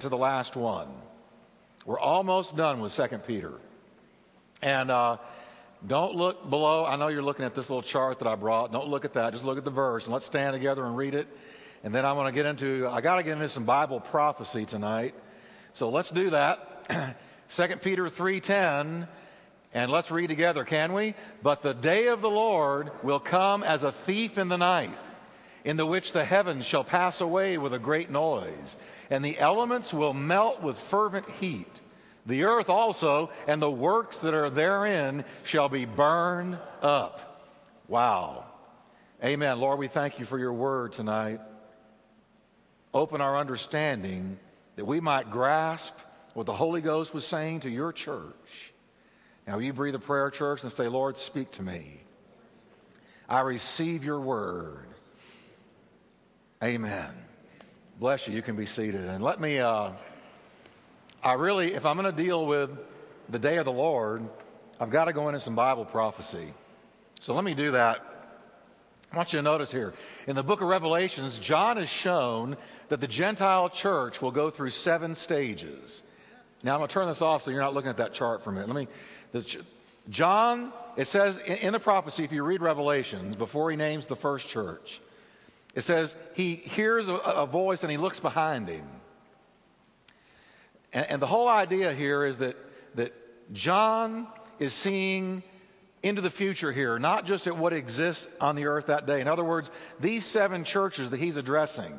to the last one. We're almost done with Second Peter. And uh, don't look below. I know you're looking at this little chart that I brought. Don't look at that. Just look at the verse and let's stand together and read it. And then I want to get into, I got to get into some Bible prophecy tonight. So let's do that. Second Peter 3.10 and let's read together, can we? But the day of the Lord will come as a thief in the night in the which the heavens shall pass away with a great noise, and the elements will melt with fervent heat. The earth also and the works that are therein shall be burned up. Wow. Amen. Lord, we thank you for your word tonight. Open our understanding that we might grasp what the Holy Ghost was saying to your church. Now, you breathe a prayer, church, and say, Lord, speak to me. I receive your word. Amen. Bless you. You can be seated. And let me, uh, I really, if I'm going to deal with the day of the Lord, I've got to go into some Bible prophecy. So let me do that. I want you to notice here in the book of Revelations, John has shown that the Gentile church will go through seven stages. Now I'm going to turn this off so you're not looking at that chart for a minute. Let me, the, John, it says in, in the prophecy, if you read Revelations, before he names the first church, it says he hears a, a voice and he looks behind him. And, and the whole idea here is that, that John is seeing into the future here, not just at what exists on the earth that day. In other words, these seven churches that he's addressing,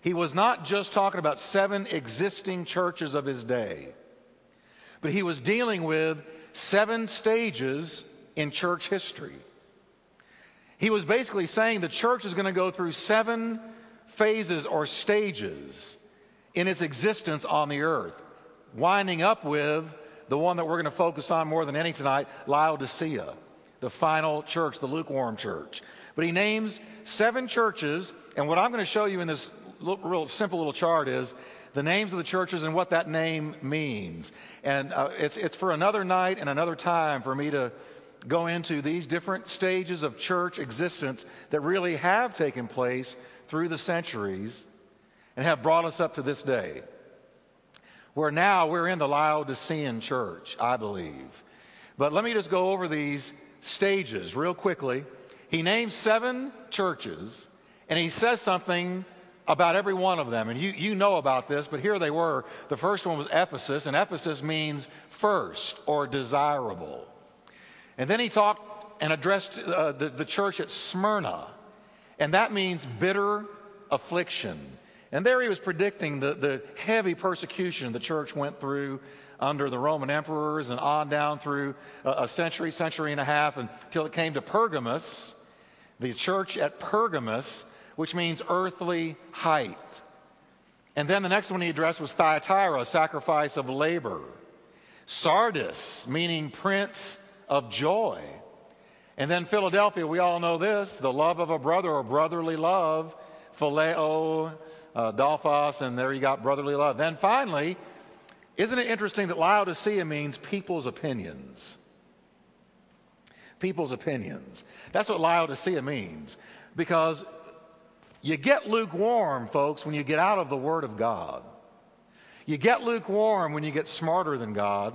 he was not just talking about seven existing churches of his day, but he was dealing with seven stages in church history. He was basically saying the church is going to go through seven phases or stages in its existence on the earth, winding up with the one that we're going to focus on more than any tonight Laodicea, the final church, the lukewarm church. But he names seven churches, and what I'm going to show you in this real simple little chart is the names of the churches and what that name means. And uh, it's, it's for another night and another time for me to go into these different stages of church existence that really have taken place through the centuries and have brought us up to this day. Where now we're in the Laodicean church, I believe. But let me just go over these stages real quickly. He names seven churches and he says something about every one of them. And you, you know about this, but here they were. The first one was Ephesus, and Ephesus means first or desirable. And then he talked and addressed uh, the, the church at Smyrna, and that means bitter affliction. And there he was predicting the, the heavy persecution the church went through under the Roman emperors and on down through a, a century, century and a half until it came to Pergamos, the church at Pergamos, which means earthly height. And then the next one he addressed was Thyatira, sacrifice of labor. Sardis, meaning prince of joy. And then Philadelphia, we all know this the love of a brother or brotherly love, phileo, uh, dolphos, and there you got brotherly love. Then finally, isn't it interesting that Laodicea means people's opinions? People's opinions. That's what Laodicea means. Because you get lukewarm, folks, when you get out of the Word of God. You get lukewarm when you get smarter than God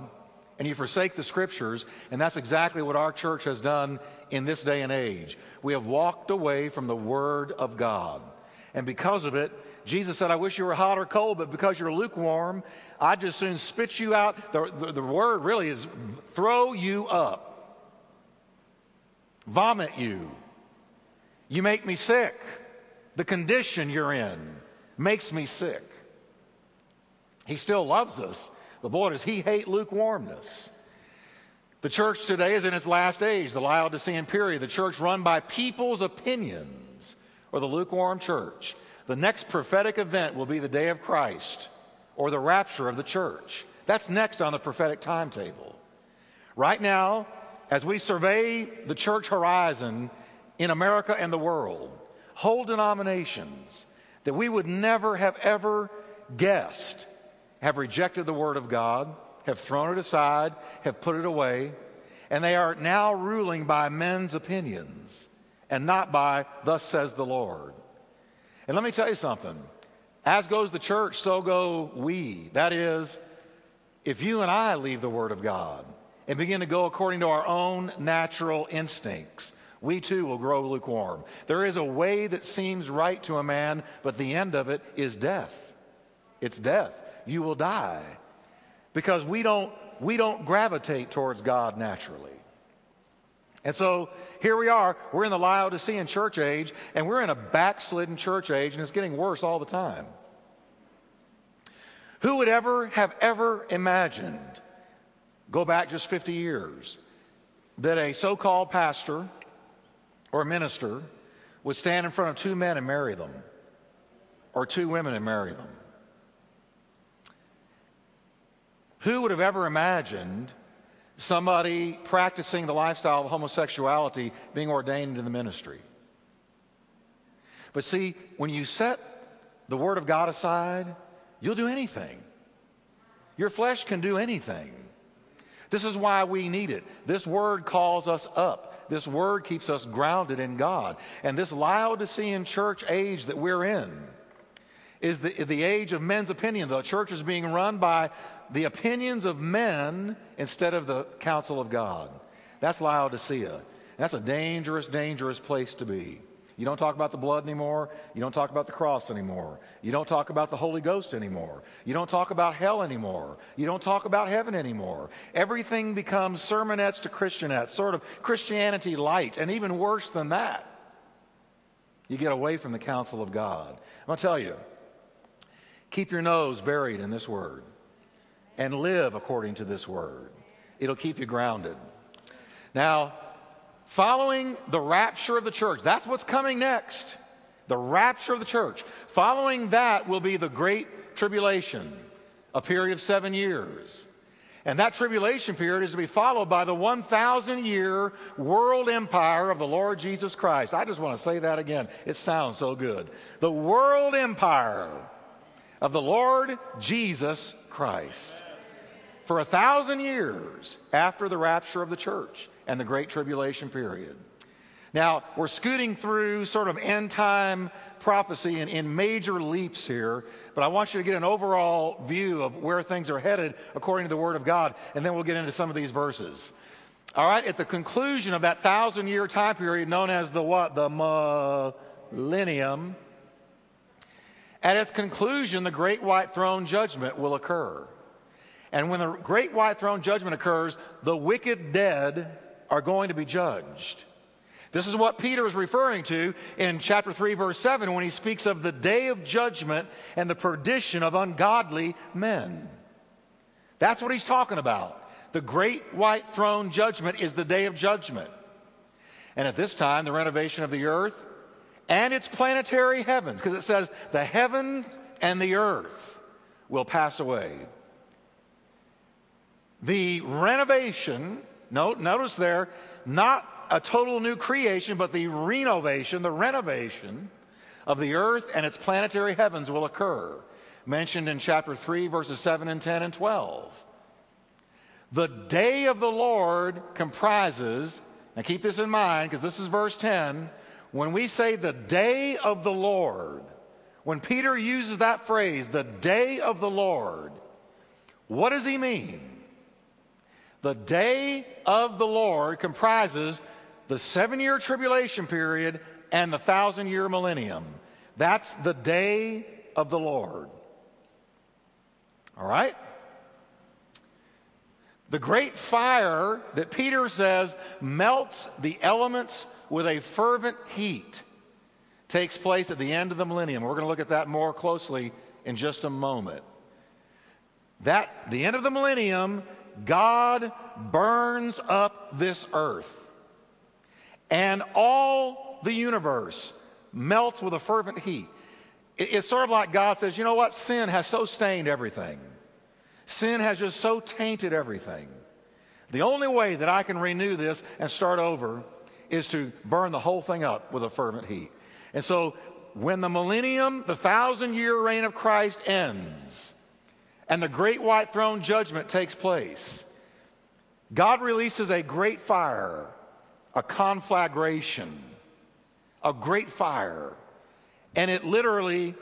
and you forsake the scriptures. And that's exactly what our church has done in this day and age. We have walked away from the Word of God. And because of it, Jesus said, I wish you were hot or cold, but because you're lukewarm, I just soon spit you out. The, the, the word really is throw you up, vomit you. You make me sick. The condition you're in makes me sick. He still loves us, but boy, does he hate lukewarmness. The church today is in its last age, the Laodicean period, the church run by people's opinions, or the lukewarm church. The next prophetic event will be the day of Christ, or the rapture of the church. That's next on the prophetic timetable. Right now, as we survey the church horizon in America and the world, whole denominations that we would never have ever guessed have rejected the Word of God, have thrown it aside, have put it away, and they are now ruling by men's opinions and not by, thus says the Lord. And let me tell you something As goes the church, so go we. That is, if you and I leave the Word of God and begin to go according to our own natural instincts, we too will grow lukewarm. There is a way that seems right to a man, but the end of it is death. It's death. You will die because we don't, we don't gravitate towards God naturally. And so here we are. We're in the Laodicean church age, and we're in a backslidden church age, and it's getting worse all the time. Who would ever have ever imagined, go back just 50 years, that a so called pastor or minister would stand in front of two men and marry them, or two women and marry them? Who would have ever imagined somebody practicing the lifestyle of homosexuality being ordained into the ministry. But see, when you set the Word of God aside, you'll do anything. Your flesh can do anything. This is why we need it. This Word calls us up. This Word keeps us grounded in God. And this Laodicean church age that we're in is the, the age of men's opinion. The church is being run by the opinions of men instead of the counsel of God. That's Laodicea. That's a dangerous, dangerous place to be. You don't talk about the blood anymore. You don't talk about the cross anymore. You don't talk about the Holy Ghost anymore. You don't talk about hell anymore. You don't talk about heaven anymore. Everything becomes sermonettes to Christianettes, sort of Christianity light, and even worse than that. You get away from the counsel of God. I'm going to tell you keep your nose buried in this word and live according to this word. It'll keep you grounded. Now, following the rapture of the church, that's what's coming next. The rapture of the church. Following that will be the great tribulation, a period of seven years. And that tribulation period is to be followed by the 1,000 year world empire of the Lord Jesus Christ. I just want to say that again. It sounds so good. The world empire of the Lord Jesus Christ for a thousand years after the rapture of the church and the Great Tribulation period. Now, we're scooting through sort of end time prophecy in, in major leaps here, but I want you to get an overall view of where things are headed according to the Word of God, and then we'll get into some of these verses. All right, at the conclusion of that thousand year time period known as the what? The millennium. At its conclusion, the great white throne judgment will occur. And when the great white throne judgment occurs, the wicked dead are going to be judged. This is what Peter is referring to in chapter 3, verse 7, when he speaks of the day of judgment and the perdition of ungodly men. That's what he's talking about. The great white throne judgment is the day of judgment. And at this time, the renovation of the earth and its planetary heavens, because it says the heaven and the earth will pass away. The renovation, note, notice there, not a total new creation, but the renovation, the renovation of the earth and its planetary heavens will occur. Mentioned in chapter 3, verses 7 and 10 and 12. The day of the Lord comprises, and keep this in mind because this is verse 10. When we say the day of the Lord, when Peter uses that phrase, the day of the Lord, what does he mean? The day of the Lord comprises the seven year tribulation period and the thousand year millennium. That's the day of the Lord. All right? The great fire that Peter says melts the elements with a fervent heat takes place at the end of the millennium. We're going to look at that more closely in just a moment. That the end of the millennium God burns up this earth, and all the universe melts with a fervent heat. It's sort of like God says, you know what? Sin has so stained everything. Sin has just so tainted everything. The only way that I can renew this and start over is to burn the whole thing up with a fervent heat. And so when the millennium, the thousand year reign of Christ ends, and the great white throne judgment takes place, God releases a great fire, a conflagration, a great fire, and it literally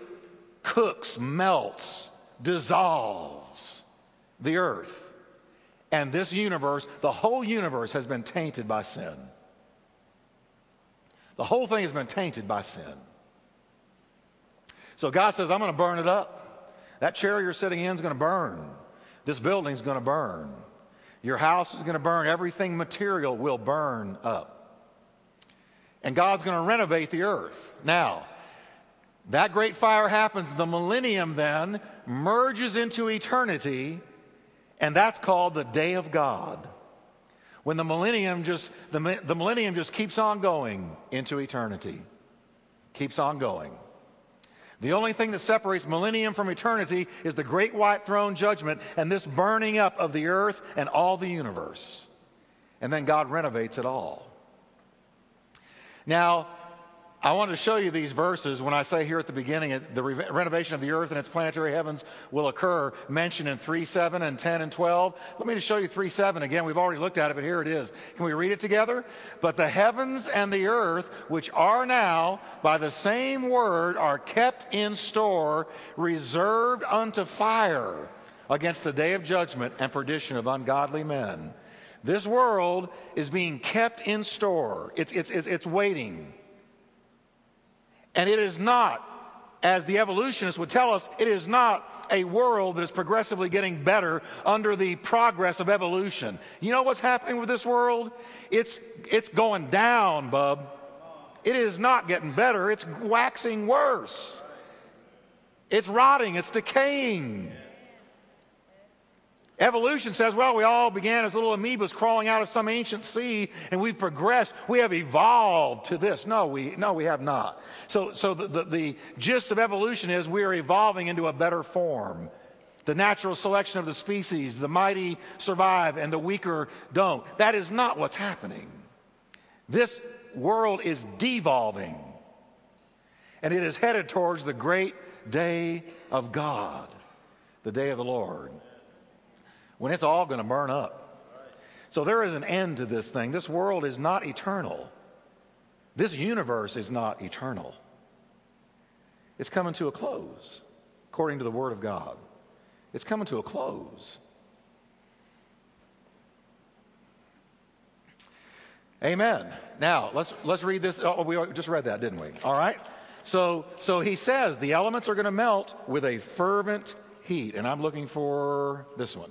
cooks, melts, dissolves the earth. And this universe, the whole universe, has been tainted by sin. The whole thing has been tainted by sin. So God says, I'm going to burn it up. That chair you're sitting in is going to burn. This building is going to burn. Your house is going to burn. Everything material will burn up. And God's going to renovate the earth. Now, that great fire happens. The millennium then merges into eternity, and that's called the day of God. When the millennium just the, the millennium just keeps on going into eternity. Keeps on going. The only thing that separates millennium from eternity is the great white throne judgment and this burning up of the earth and all the universe. And then God renovates it all. Now, I want to show you these verses when I say here at the beginning the re- renovation of the earth and its planetary heavens will occur, mentioned in 3 7 and 10 and 12. Let me just show you 3 7 again. We've already looked at it, but here it is. Can we read it together? But the heavens and the earth, which are now by the same word, are kept in store, reserved unto fire against the day of judgment and perdition of ungodly men. This world is being kept in store, it's, it's, it's, it's waiting. And it is not, as the evolutionists would tell us, it is not a world that is progressively getting better under the progress of evolution. You know what's happening with this world? It's, it's going down, bub. It is not getting better, it's waxing worse. It's rotting, it's decaying. Evolution says, well, we all began as little amoebas crawling out of some ancient sea and we've progressed. We have evolved to this. No, we, no, we have not. So, so the, the, the gist of evolution is we are evolving into a better form. The natural selection of the species, the mighty survive and the weaker don't. That is not what's happening. This world is devolving and it is headed towards the great day of God, the day of the Lord when it's all going to burn up. So there is an end to this thing. This world is not eternal. This universe is not eternal. It's coming to a close, according to the Word of God. It's coming to a close. Amen. Now let's let's read this. Oh, we just read that, didn't we? All right. So so he says the elements are going to melt with a fervent heat, and I'm looking for this one.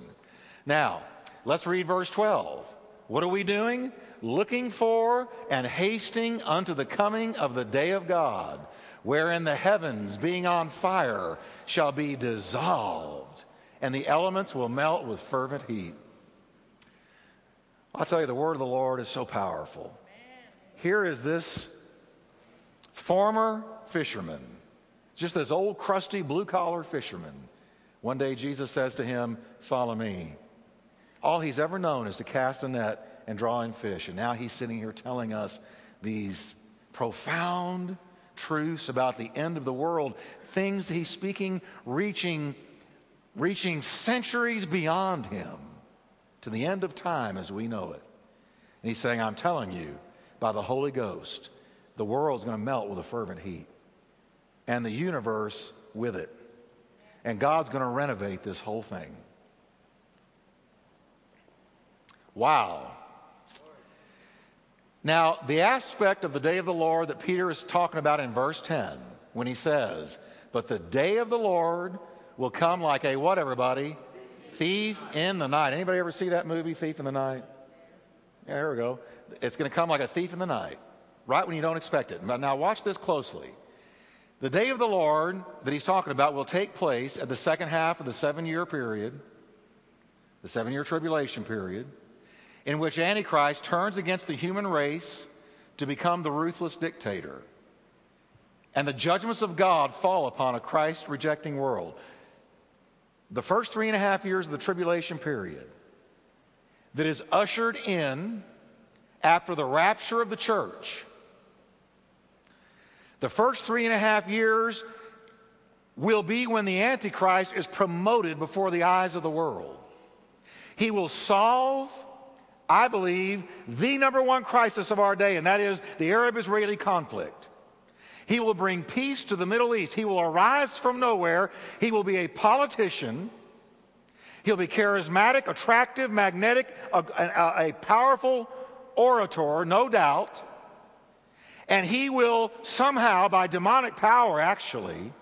Now, let's read verse 12. What are we doing? Looking for and hasting unto the coming of the day of God, wherein the heavens, being on fire, shall be dissolved, and the elements will melt with fervent heat. I'll tell you, the word of the Lord is so powerful. Here is this former fisherman, just this old, crusty, blue collar fisherman. One day Jesus says to him, Follow me. All he's ever known is to cast a net and draw in fish. And now he's sitting here telling us these profound truths about the end of the world, things he's speaking reaching, reaching centuries beyond him to the end of time as we know it. And he's saying, I'm telling you, by the Holy Ghost, the world's going to melt with a fervent heat, and the universe with it. And God's going to renovate this whole thing. Wow. Now, the aspect of the day of the Lord that Peter is talking about in verse 10, when he says, But the day of the Lord will come like a what, everybody? Thief in the night. Anybody ever see that movie, Thief in the Night? Yeah, here we go. It's going to come like a thief in the night, right when you don't expect it. Now, watch this closely. The day of the Lord that he's talking about will take place at the second half of the seven year period, the seven year tribulation period in which Antichrist turns against the human race to become the ruthless dictator. And the judgments of God fall upon a Christ rejecting world. The first three and a half years of the tribulation period that is ushered in after the rapture of the church. The first three and a half years will be when the Antichrist is promoted before the eyes of the world. He will solve I believe, the number one crisis of our day, and that is the Arab Israeli conflict. He will bring peace to the Middle East. He will arise from nowhere. He will be a politician. He'll be charismatic, attractive, magnetic, a, a, a powerful orator, no doubt. And he will somehow, by demonic power, actually,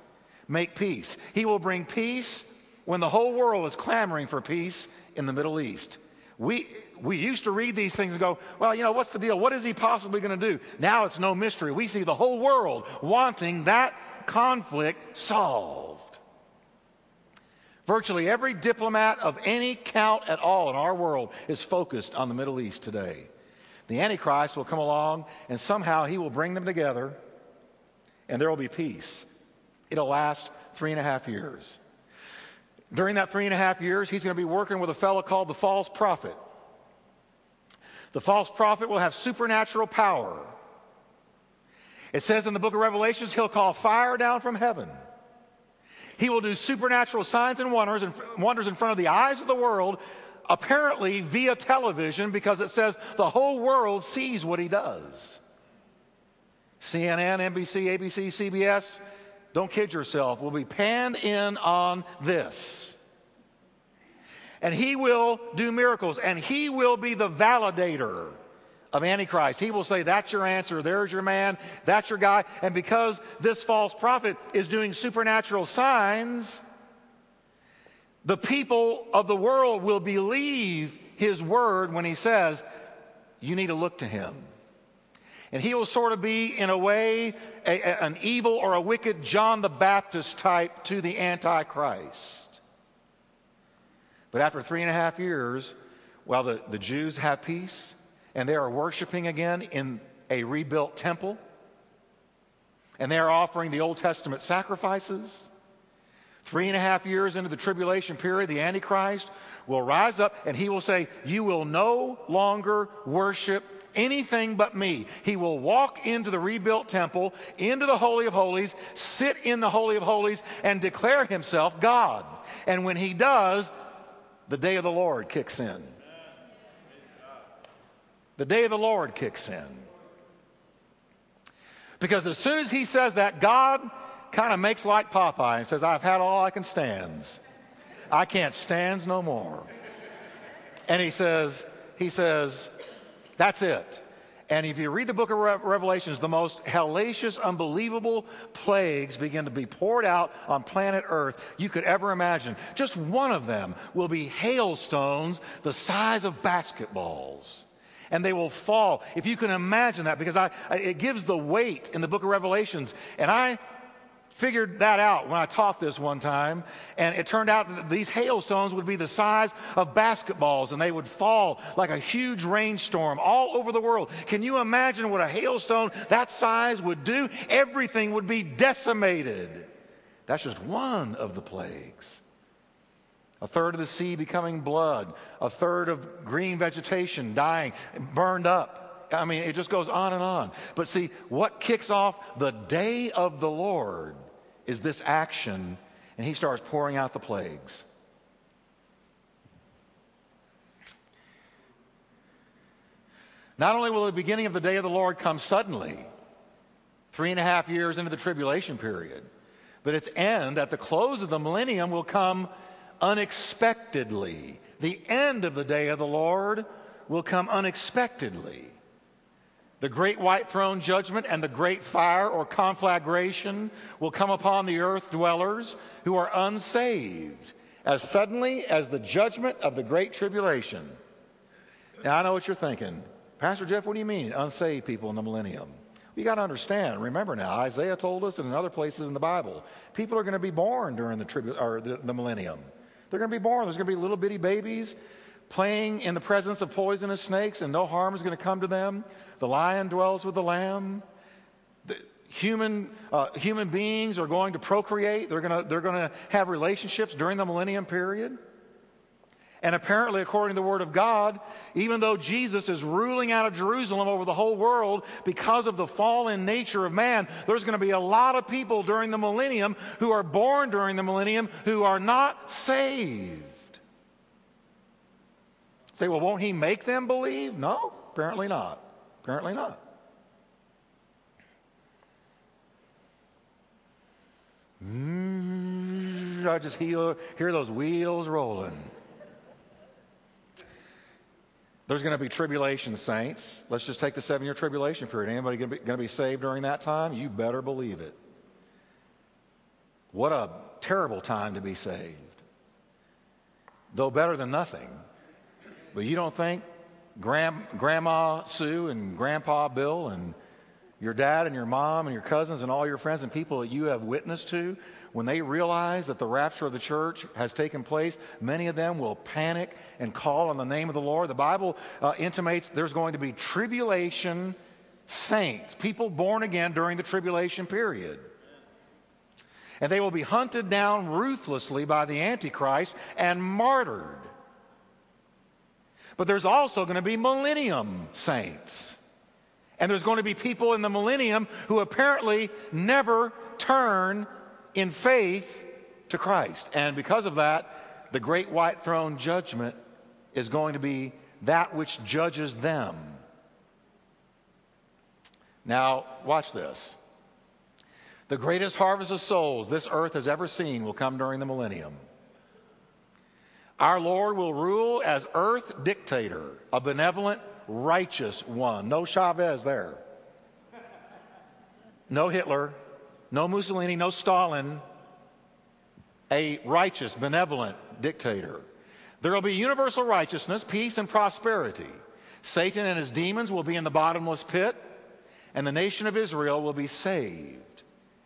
make peace. He will bring peace when the whole world is clamoring for peace in the Middle East. We, we used to read these things and go, well, you know, what's the deal? What is he possibly going to do? Now it's no mystery. We see the whole world wanting that conflict solved. Virtually every diplomat of any count at all in our world is focused on the Middle East today. The Antichrist will come along and somehow he will bring them together and there will be peace. It'll last three and a half years. During that three and a half years, he's going to be working with a fellow called the false prophet. The false prophet will have supernatural power. It says in the book of Revelations, he'll call fire down from heaven. He will do supernatural signs and wonders and wonders in front of the eyes of the world, apparently via television, because it says the whole world sees what he does. CNN, NBC, ABC, CBS, don't kid yourself, will be panned in on this. And he will do miracles, and he will be the validator of Antichrist. He will say, That's your answer. There's your man. That's your guy. And because this false prophet is doing supernatural signs, the people of the world will believe his word when he says, You need to look to him. And he will sort of be, in a way, a, a, an evil or a wicked John the Baptist type to the Antichrist. But after three and a half years, while the, the Jews have peace and they are worshiping again in a rebuilt temple, and they are offering the Old Testament sacrifices, three and a half years into the tribulation period, the Antichrist will rise up and he will say, You will no longer worship anything but me. He will walk into the rebuilt temple, into the Holy of Holies, sit in the Holy of Holies, and declare himself God. And when he does, the day of the Lord kicks in. The day of the Lord kicks in. Because as soon as he says that, God kind of makes like Popeye and says, I've had all I can stands. I can't stands no more. And he says, he says, that's it. And if you read the book of Re- Revelations, the most hellacious, unbelievable plagues begin to be poured out on planet Earth you could ever imagine. Just one of them will be hailstones the size of basketballs. And they will fall. If you can imagine that, because I, it gives the weight in the book of Revelations. And I figured that out when I taught this one time. And it turned out that these hailstones would be the size of basketballs and they would fall like a huge rainstorm all over the world. Can you imagine what a hailstone that size would do? Everything would be decimated. That's just one of the plagues. A third of the sea becoming blood, a third of green vegetation dying, burned up. I mean, it just goes on and on. But see, what kicks off the day of the Lord is this action, and he starts pouring out the plagues. Not only will the beginning of the day of the Lord come suddenly, three and a half years into the tribulation period, but its end at the close of the millennium will come unexpectedly. The end of the day of the Lord will come unexpectedly. The great white throne judgment and the great fire or conflagration will come upon the earth dwellers who are unsaved as suddenly as the judgment of the great tribulation. Now, I know what you're thinking. Pastor Jeff, what do you mean, unsaved people in the millennium? You got to understand. Remember now, Isaiah told us, and in other places in the Bible, people are going to be born during the, tribu- or the, the millennium. They're going to be born. There's going to be little bitty babies playing in the presence of poisonous snakes, and no harm is going to come to them. The lion dwells with the lamb. The human, uh, human beings are going to procreate, they're going to, they're going to have relationships during the millennium period. And apparently, according to the Word of God, even though Jesus is ruling out of Jerusalem over the whole world because of the fallen nature of man, there's going to be a lot of people during the millennium who are born during the millennium who are not saved. Say, well, won't he make them believe? No, apparently not. Apparently not. Mm, I just hear, hear those wheels rolling. There's going to be tribulation, saints. Let's just take the seven year tribulation period. Anybody going to, be, going to be saved during that time? You better believe it. What a terrible time to be saved. Though better than nothing. But you don't think Grand, Grandma Sue and Grandpa Bill and your dad and your mom and your cousins and all your friends and people that you have witnessed to, when they realize that the rapture of the church has taken place, many of them will panic and call on the name of the Lord. The Bible uh, intimates there's going to be tribulation saints, people born again during the tribulation period. And they will be hunted down ruthlessly by the Antichrist and martyred. But there's also going to be millennium saints. And there's going to be people in the millennium who apparently never turn in faith to Christ. And because of that, the great white throne judgment is going to be that which judges them. Now, watch this. The greatest harvest of souls this earth has ever seen will come during the millennium. Our Lord will rule as earth dictator, a benevolent righteous one. No Chavez there. No Hitler. No Mussolini. No Stalin. A righteous, benevolent dictator. There will be universal righteousness, peace, and prosperity. Satan and his demons will be in the bottomless pit, and the nation of Israel will be saved.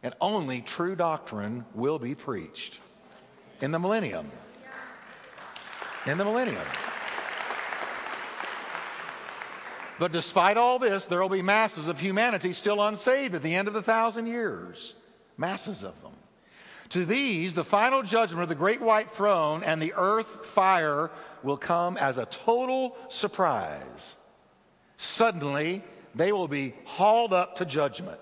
And only true doctrine will be preached in the millennium. In the millennium. But despite all this, there will be masses of humanity still unsaved at the end of the thousand years. Masses of them. To these, the final judgment of the great white throne and the earth fire will come as a total surprise. Suddenly, they will be hauled up to judgment.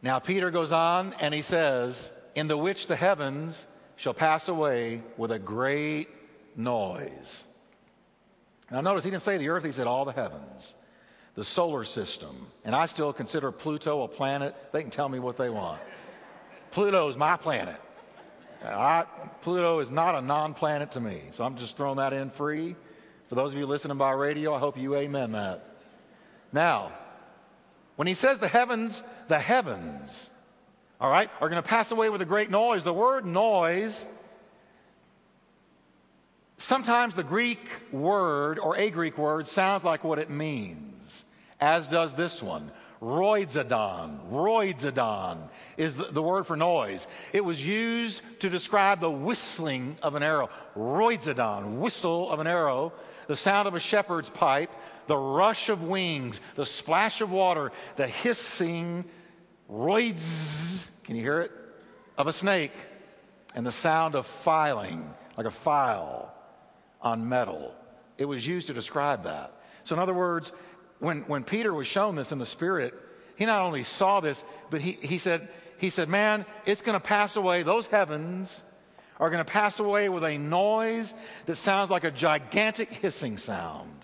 Now, Peter goes on and he says, In the which the heavens shall pass away with a great noise. Now, notice he didn't say the earth, he said all the heavens, the solar system. And I still consider Pluto a planet. They can tell me what they want. Pluto is my planet. I, Pluto is not a non planet to me. So I'm just throwing that in free. For those of you listening by radio, I hope you amen that. Now, when he says the heavens, the heavens, all right, are going to pass away with a great noise, the word noise Sometimes the Greek word or a Greek word sounds like what it means, as does this one. Rhoizedon, rhoizedon is the, the, word for noise. It was used to describe the whistling of an arrow. Rhoizedon, whistle of an arrow, the sound of a shepherd's pipe, the rush of wings, the splash of water, the hissing, roids, can you hear it? Of a snake, and the sound of filing, like a file on metal. It was used to describe that. So, in other words, when, when Peter was shown this in the Spirit, he not only saw this, but he, he, said, he said, Man, it's going to pass away. Those heavens are going to pass away with a noise that sounds like a gigantic hissing sound.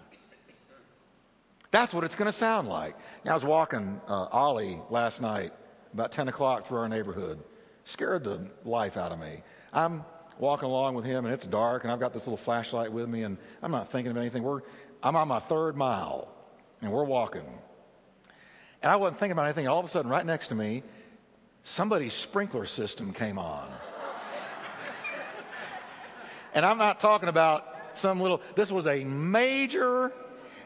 That's what it's going to sound like. I was walking uh, Ollie last night about 10 o'clock through our neighborhood. Scared the life out of me. I'm walking along with him, and it's dark, and I've got this little flashlight with me, and I'm not thinking of anything. We're, I'm on my third mile, and we're walking. And I wasn't thinking about anything. All of a sudden, right next to me, somebody's sprinkler system came on. and I'm not talking about some little, this was a major,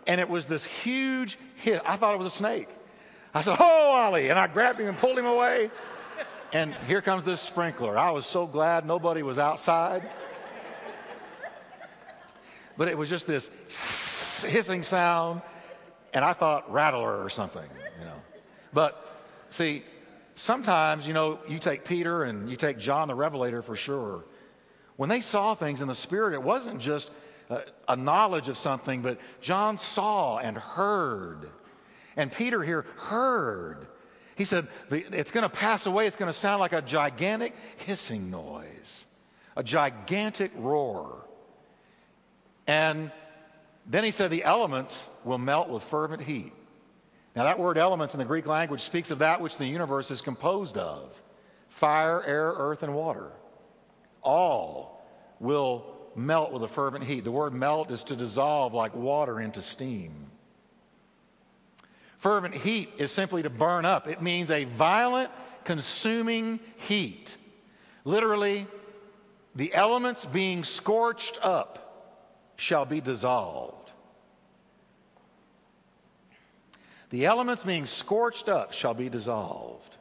and it was this huge hit. I thought it was a snake. I said, Oh, Ollie. And I grabbed him and pulled him away. And here comes this sprinkler. I was so glad nobody was outside. But it was just this hissing sound, and I thought rattler or something, you know. But see, sometimes, you know, you take Peter and you take John the Revelator for sure. When they saw things in the Spirit, it wasn't just a, knowledge of something, but John saw and heard. And Peter here heard. He said, It's going to pass away. It's going to sound like a gigantic hissing noise, a gigantic roar. And then he said, The elements will melt with fervent heat. Now, that word elements in the Greek language speaks of that which the universe is composed of fire, air, earth, and water. All will melt with a fervent heat. The word melt is to dissolve like water into steam. Fervent heat is simply to burn up, it means a violent, consuming heat. Literally, the elements being scorched up shall be dissolved. The elements being scorched up shall be dissolved.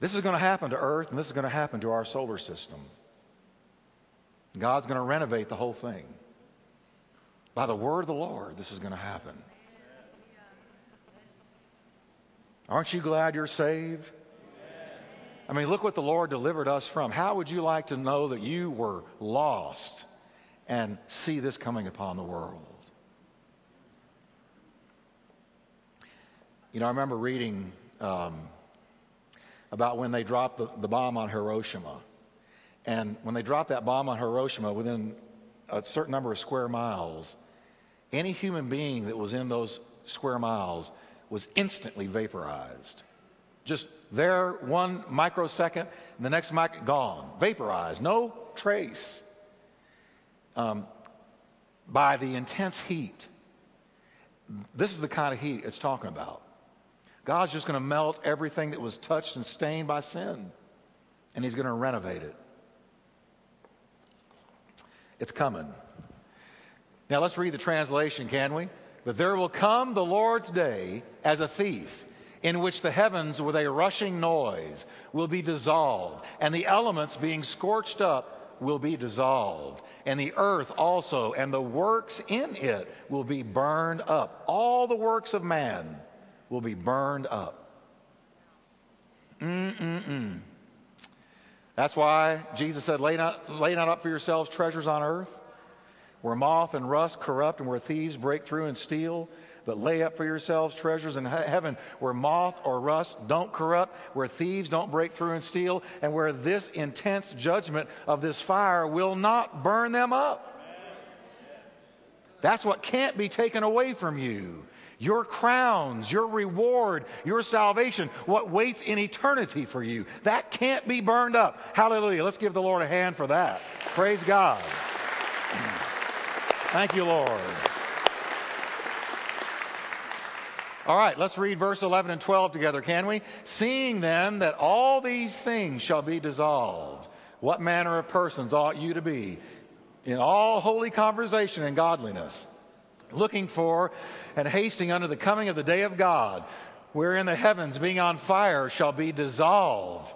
This is going to happen to Earth, and this is going to happen to our solar system. God's going to renovate the whole thing. By the word of the Lord, this is going to happen. Aren't you glad you're saved? I mean, look what the Lord delivered us from. How would you like to know that you were lost and see this coming upon the world? You know, I remember reading um, about when they dropped the, the bomb on Hiroshima. And when they dropped that bomb on Hiroshima, within a certain number of square miles, any human being that was in those square miles was instantly vaporized. Just there, one microsecond, and the next mic gone, vaporized, no trace. Um, by the intense heat. This is the kind of heat it's talking about. God's just going to melt everything that was touched and stained by sin, and He's going to renovate it. It's coming. Now let's read the translation, can we? But there will come the Lord's day as a thief, in which the heavens with a rushing noise will be dissolved, and the elements being scorched up will be dissolved, and the earth also, and the works in it will be burned up. All the works of man will be burned up. Mm-mm-mm. That's why Jesus said, lay not, lay not up for yourselves treasures on earth, where moth and rust corrupt and where thieves break through and steal. But lay up for yourselves treasures in heaven where moth or rust don't corrupt, where thieves don't break through and steal, and where this intense judgment of this fire will not burn them up. That's what can't be taken away from you your crowns, your reward, your salvation, what waits in eternity for you. That can't be burned up. Hallelujah. Let's give the Lord a hand for that. Praise God. Thank you, Lord. All right, let's read verse 11 and 12 together, can we? Seeing then that all these things shall be dissolved, what manner of persons ought you to be in all holy conversation and godliness? looking for and hasting unto the coming of the day of God, wherein the heavens, being on fire, shall be dissolved.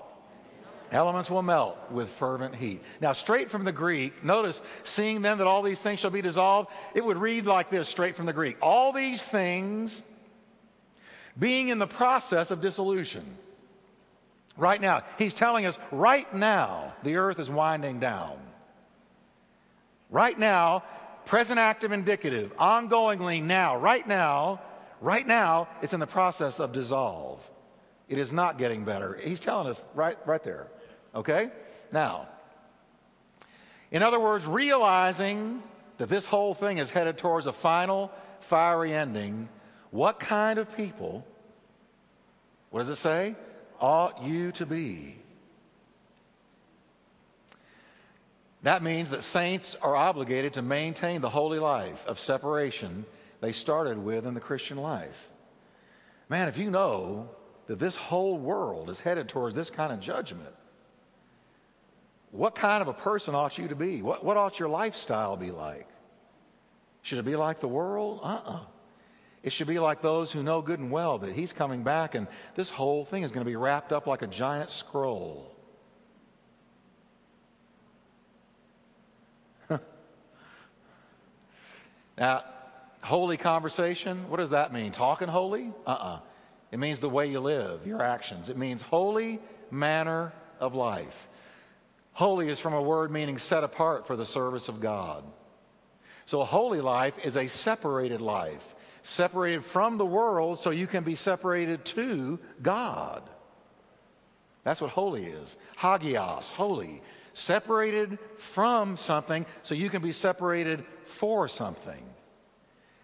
Elements will melt with fervent heat. Now, straight from the Greek, notice, seeing then that all these things shall be dissolved, it would read like this straight from the Greek. All these things being in the process of dissolution. Right now, he's telling us right now the earth is winding down. Right now, present active indicative, ongoingly now, right now, right now, it's in the process of dissolve. It is not getting better. He's telling us right, right there. Okay? Now, in other words, realizing that this whole thing is headed towards a final fiery ending, what kind of people, what does it say? Ought you to be? That means that saints are obligated to maintain the holy life of separation they started with in the Christian life. Man, if you know that this whole world is headed towards this kind of judgment, what kind of a person ought you to be? What, what ought your lifestyle be like? Should it be like the world? Uh uh-uh. uh It should be like those who know good and well that He's coming back and this whole thing is going to be wrapped up like a giant scroll. Now, holy conversation, what does that mean? Talking holy? Uh uh-uh. uh It means the way you live, your actions. It means holy manner of life. Holy is from a word meaning set apart for the service of God. So a holy life is a separated life, separated from the world so you can be separated to God. That's what holy is. Hagios, holy. Separated from something so you can be separated for something.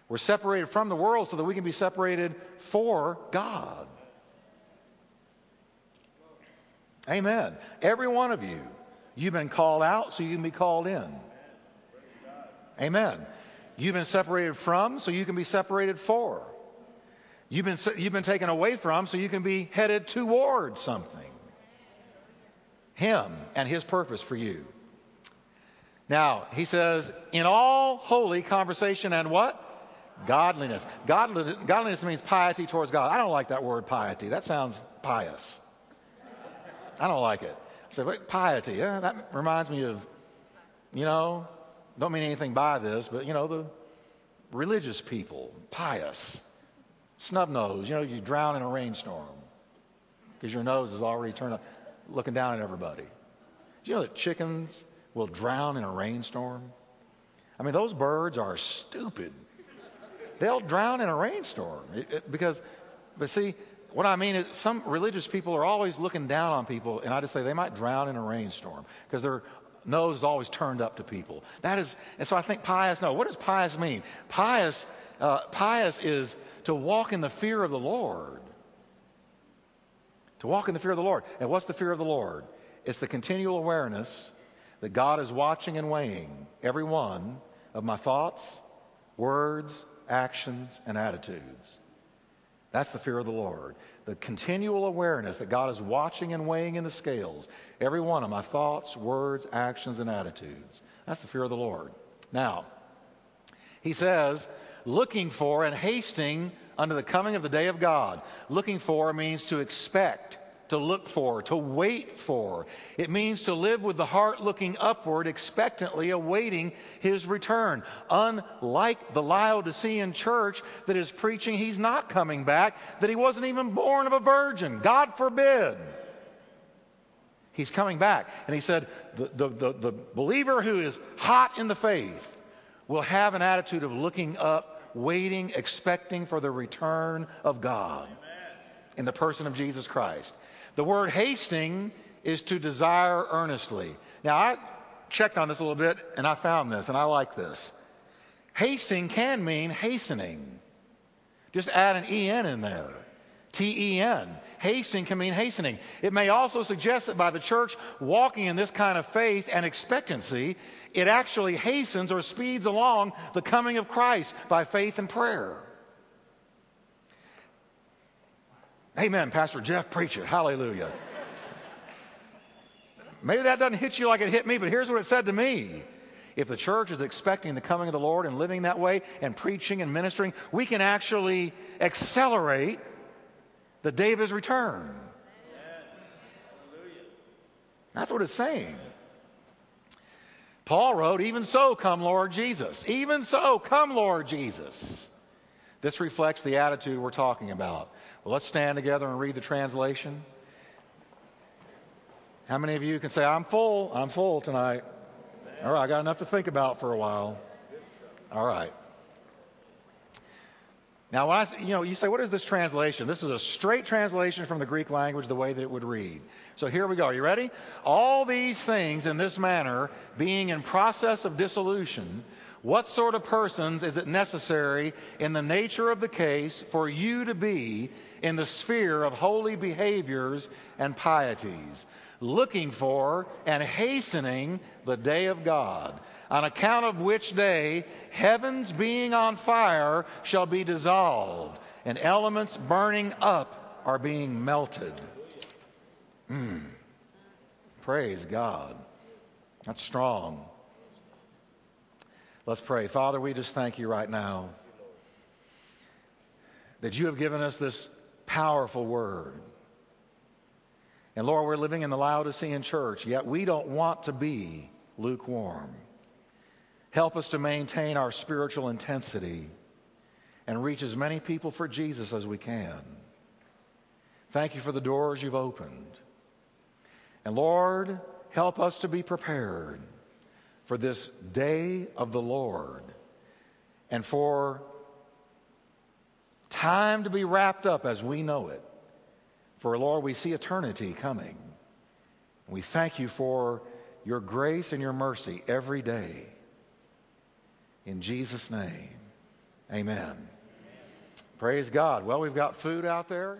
We're separated from the world so that we can be separated for God. Amen. Every one of you, you've been called out so you can be called in. Amen. You've been separated from so you can be separated for. You've been, you've been taken away from so you can be headed toward something. Him and His purpose for you. Now, he says, in all holy conversation and what? Godliness. Godliness. Godliness means piety towards God. I don't like that word piety. That sounds pious. I don't like it. I said, piety. Yeah, that reminds me of, you know, don't mean anything by this, but, you know, the religious people, pious, snub nose. You know, you drown in a rainstorm because your nose is already turned up, looking down at everybody. Do you know that chickens will drown in a rainstorm? I mean, those birds are stupid. They'll drown in a rainstorm it, it, because, but see, what I mean is some religious people are always looking down on people, and I just say they might drown in a rainstorm because their nose is always turned up to people. That is, and so I think pious. No, what does pious mean? Pious, uh, pious is to walk in the fear of the Lord. To walk in the fear of the Lord. And what's the fear of the Lord? It's the continual awareness that God is watching and weighing every one of my thoughts, words, actions, and attitudes. That's the fear of the Lord. The continual awareness that God is watching and weighing in the scales every one of my thoughts, words, actions, and attitudes. That's the fear of the Lord. Now, he says, looking for and hasting unto the coming of the day of God. Looking for means to expect to look for, to wait for. It means to live with the heart looking upward, expectantly awaiting his return. Unlike the Laodicean church that is preaching he's not coming back, that he wasn't even born of a virgin. God forbid. He's coming back. And he said, the, the, the, the believer who is hot in the faith will have an attitude of looking up, waiting, expecting for the return of God in the person of Jesus Christ. The word hasting is to desire earnestly. Now, I checked on this a little bit and I found this, and I like this. Hasting can mean hastening. Just add an EN in there. T E N. Hasting can mean hastening. It may also suggest that by the church walking in this kind of faith and expectancy, it actually hastens or speeds along the coming of Christ by faith and prayer. Amen, Pastor Jeff, preach it. Hallelujah. Maybe that doesn't hit you like it hit me, but here's what it said to me. If the church is expecting the coming of the Lord and living that way and preaching and ministering, we can actually accelerate the day of his return. That's what it's saying. Paul wrote, Even so, come, Lord Jesus. Even so, come, Lord Jesus. This reflects the attitude we're talking about. Well, let's stand together and read the translation. How many of you can say, I'm full, I'm full tonight? All right, I got enough to think about for a while. All right. Now, when I, you know, you say, what is this translation? This is a straight translation from the Greek language, the way that it would read. So here we go. Are you ready? All these things in this manner, being in process of dissolution, what sort of persons is it necessary in the nature of the case for you to be in the sphere of holy behaviors and pieties, looking for and hastening the day of God, on account of which day heavens being on fire shall be dissolved, and elements burning up are being melted. Mm. Praise God. That's strong. Let's pray. Father, we just thank you right now that you have given us this powerful word. And Lord, we're living in the Laodicean church, yet we don't want to be lukewarm. Help us to maintain our spiritual intensity and reach as many people for Jesus as we can. Thank you for the doors you've opened. And Lord, help us to be prepared for this day of the Lord and for time to be wrapped up as we know it. For Lord, we see eternity coming. We thank you for your grace and your mercy every day. In Jesus' name, Amen. Praise God. Well, we've got food out there.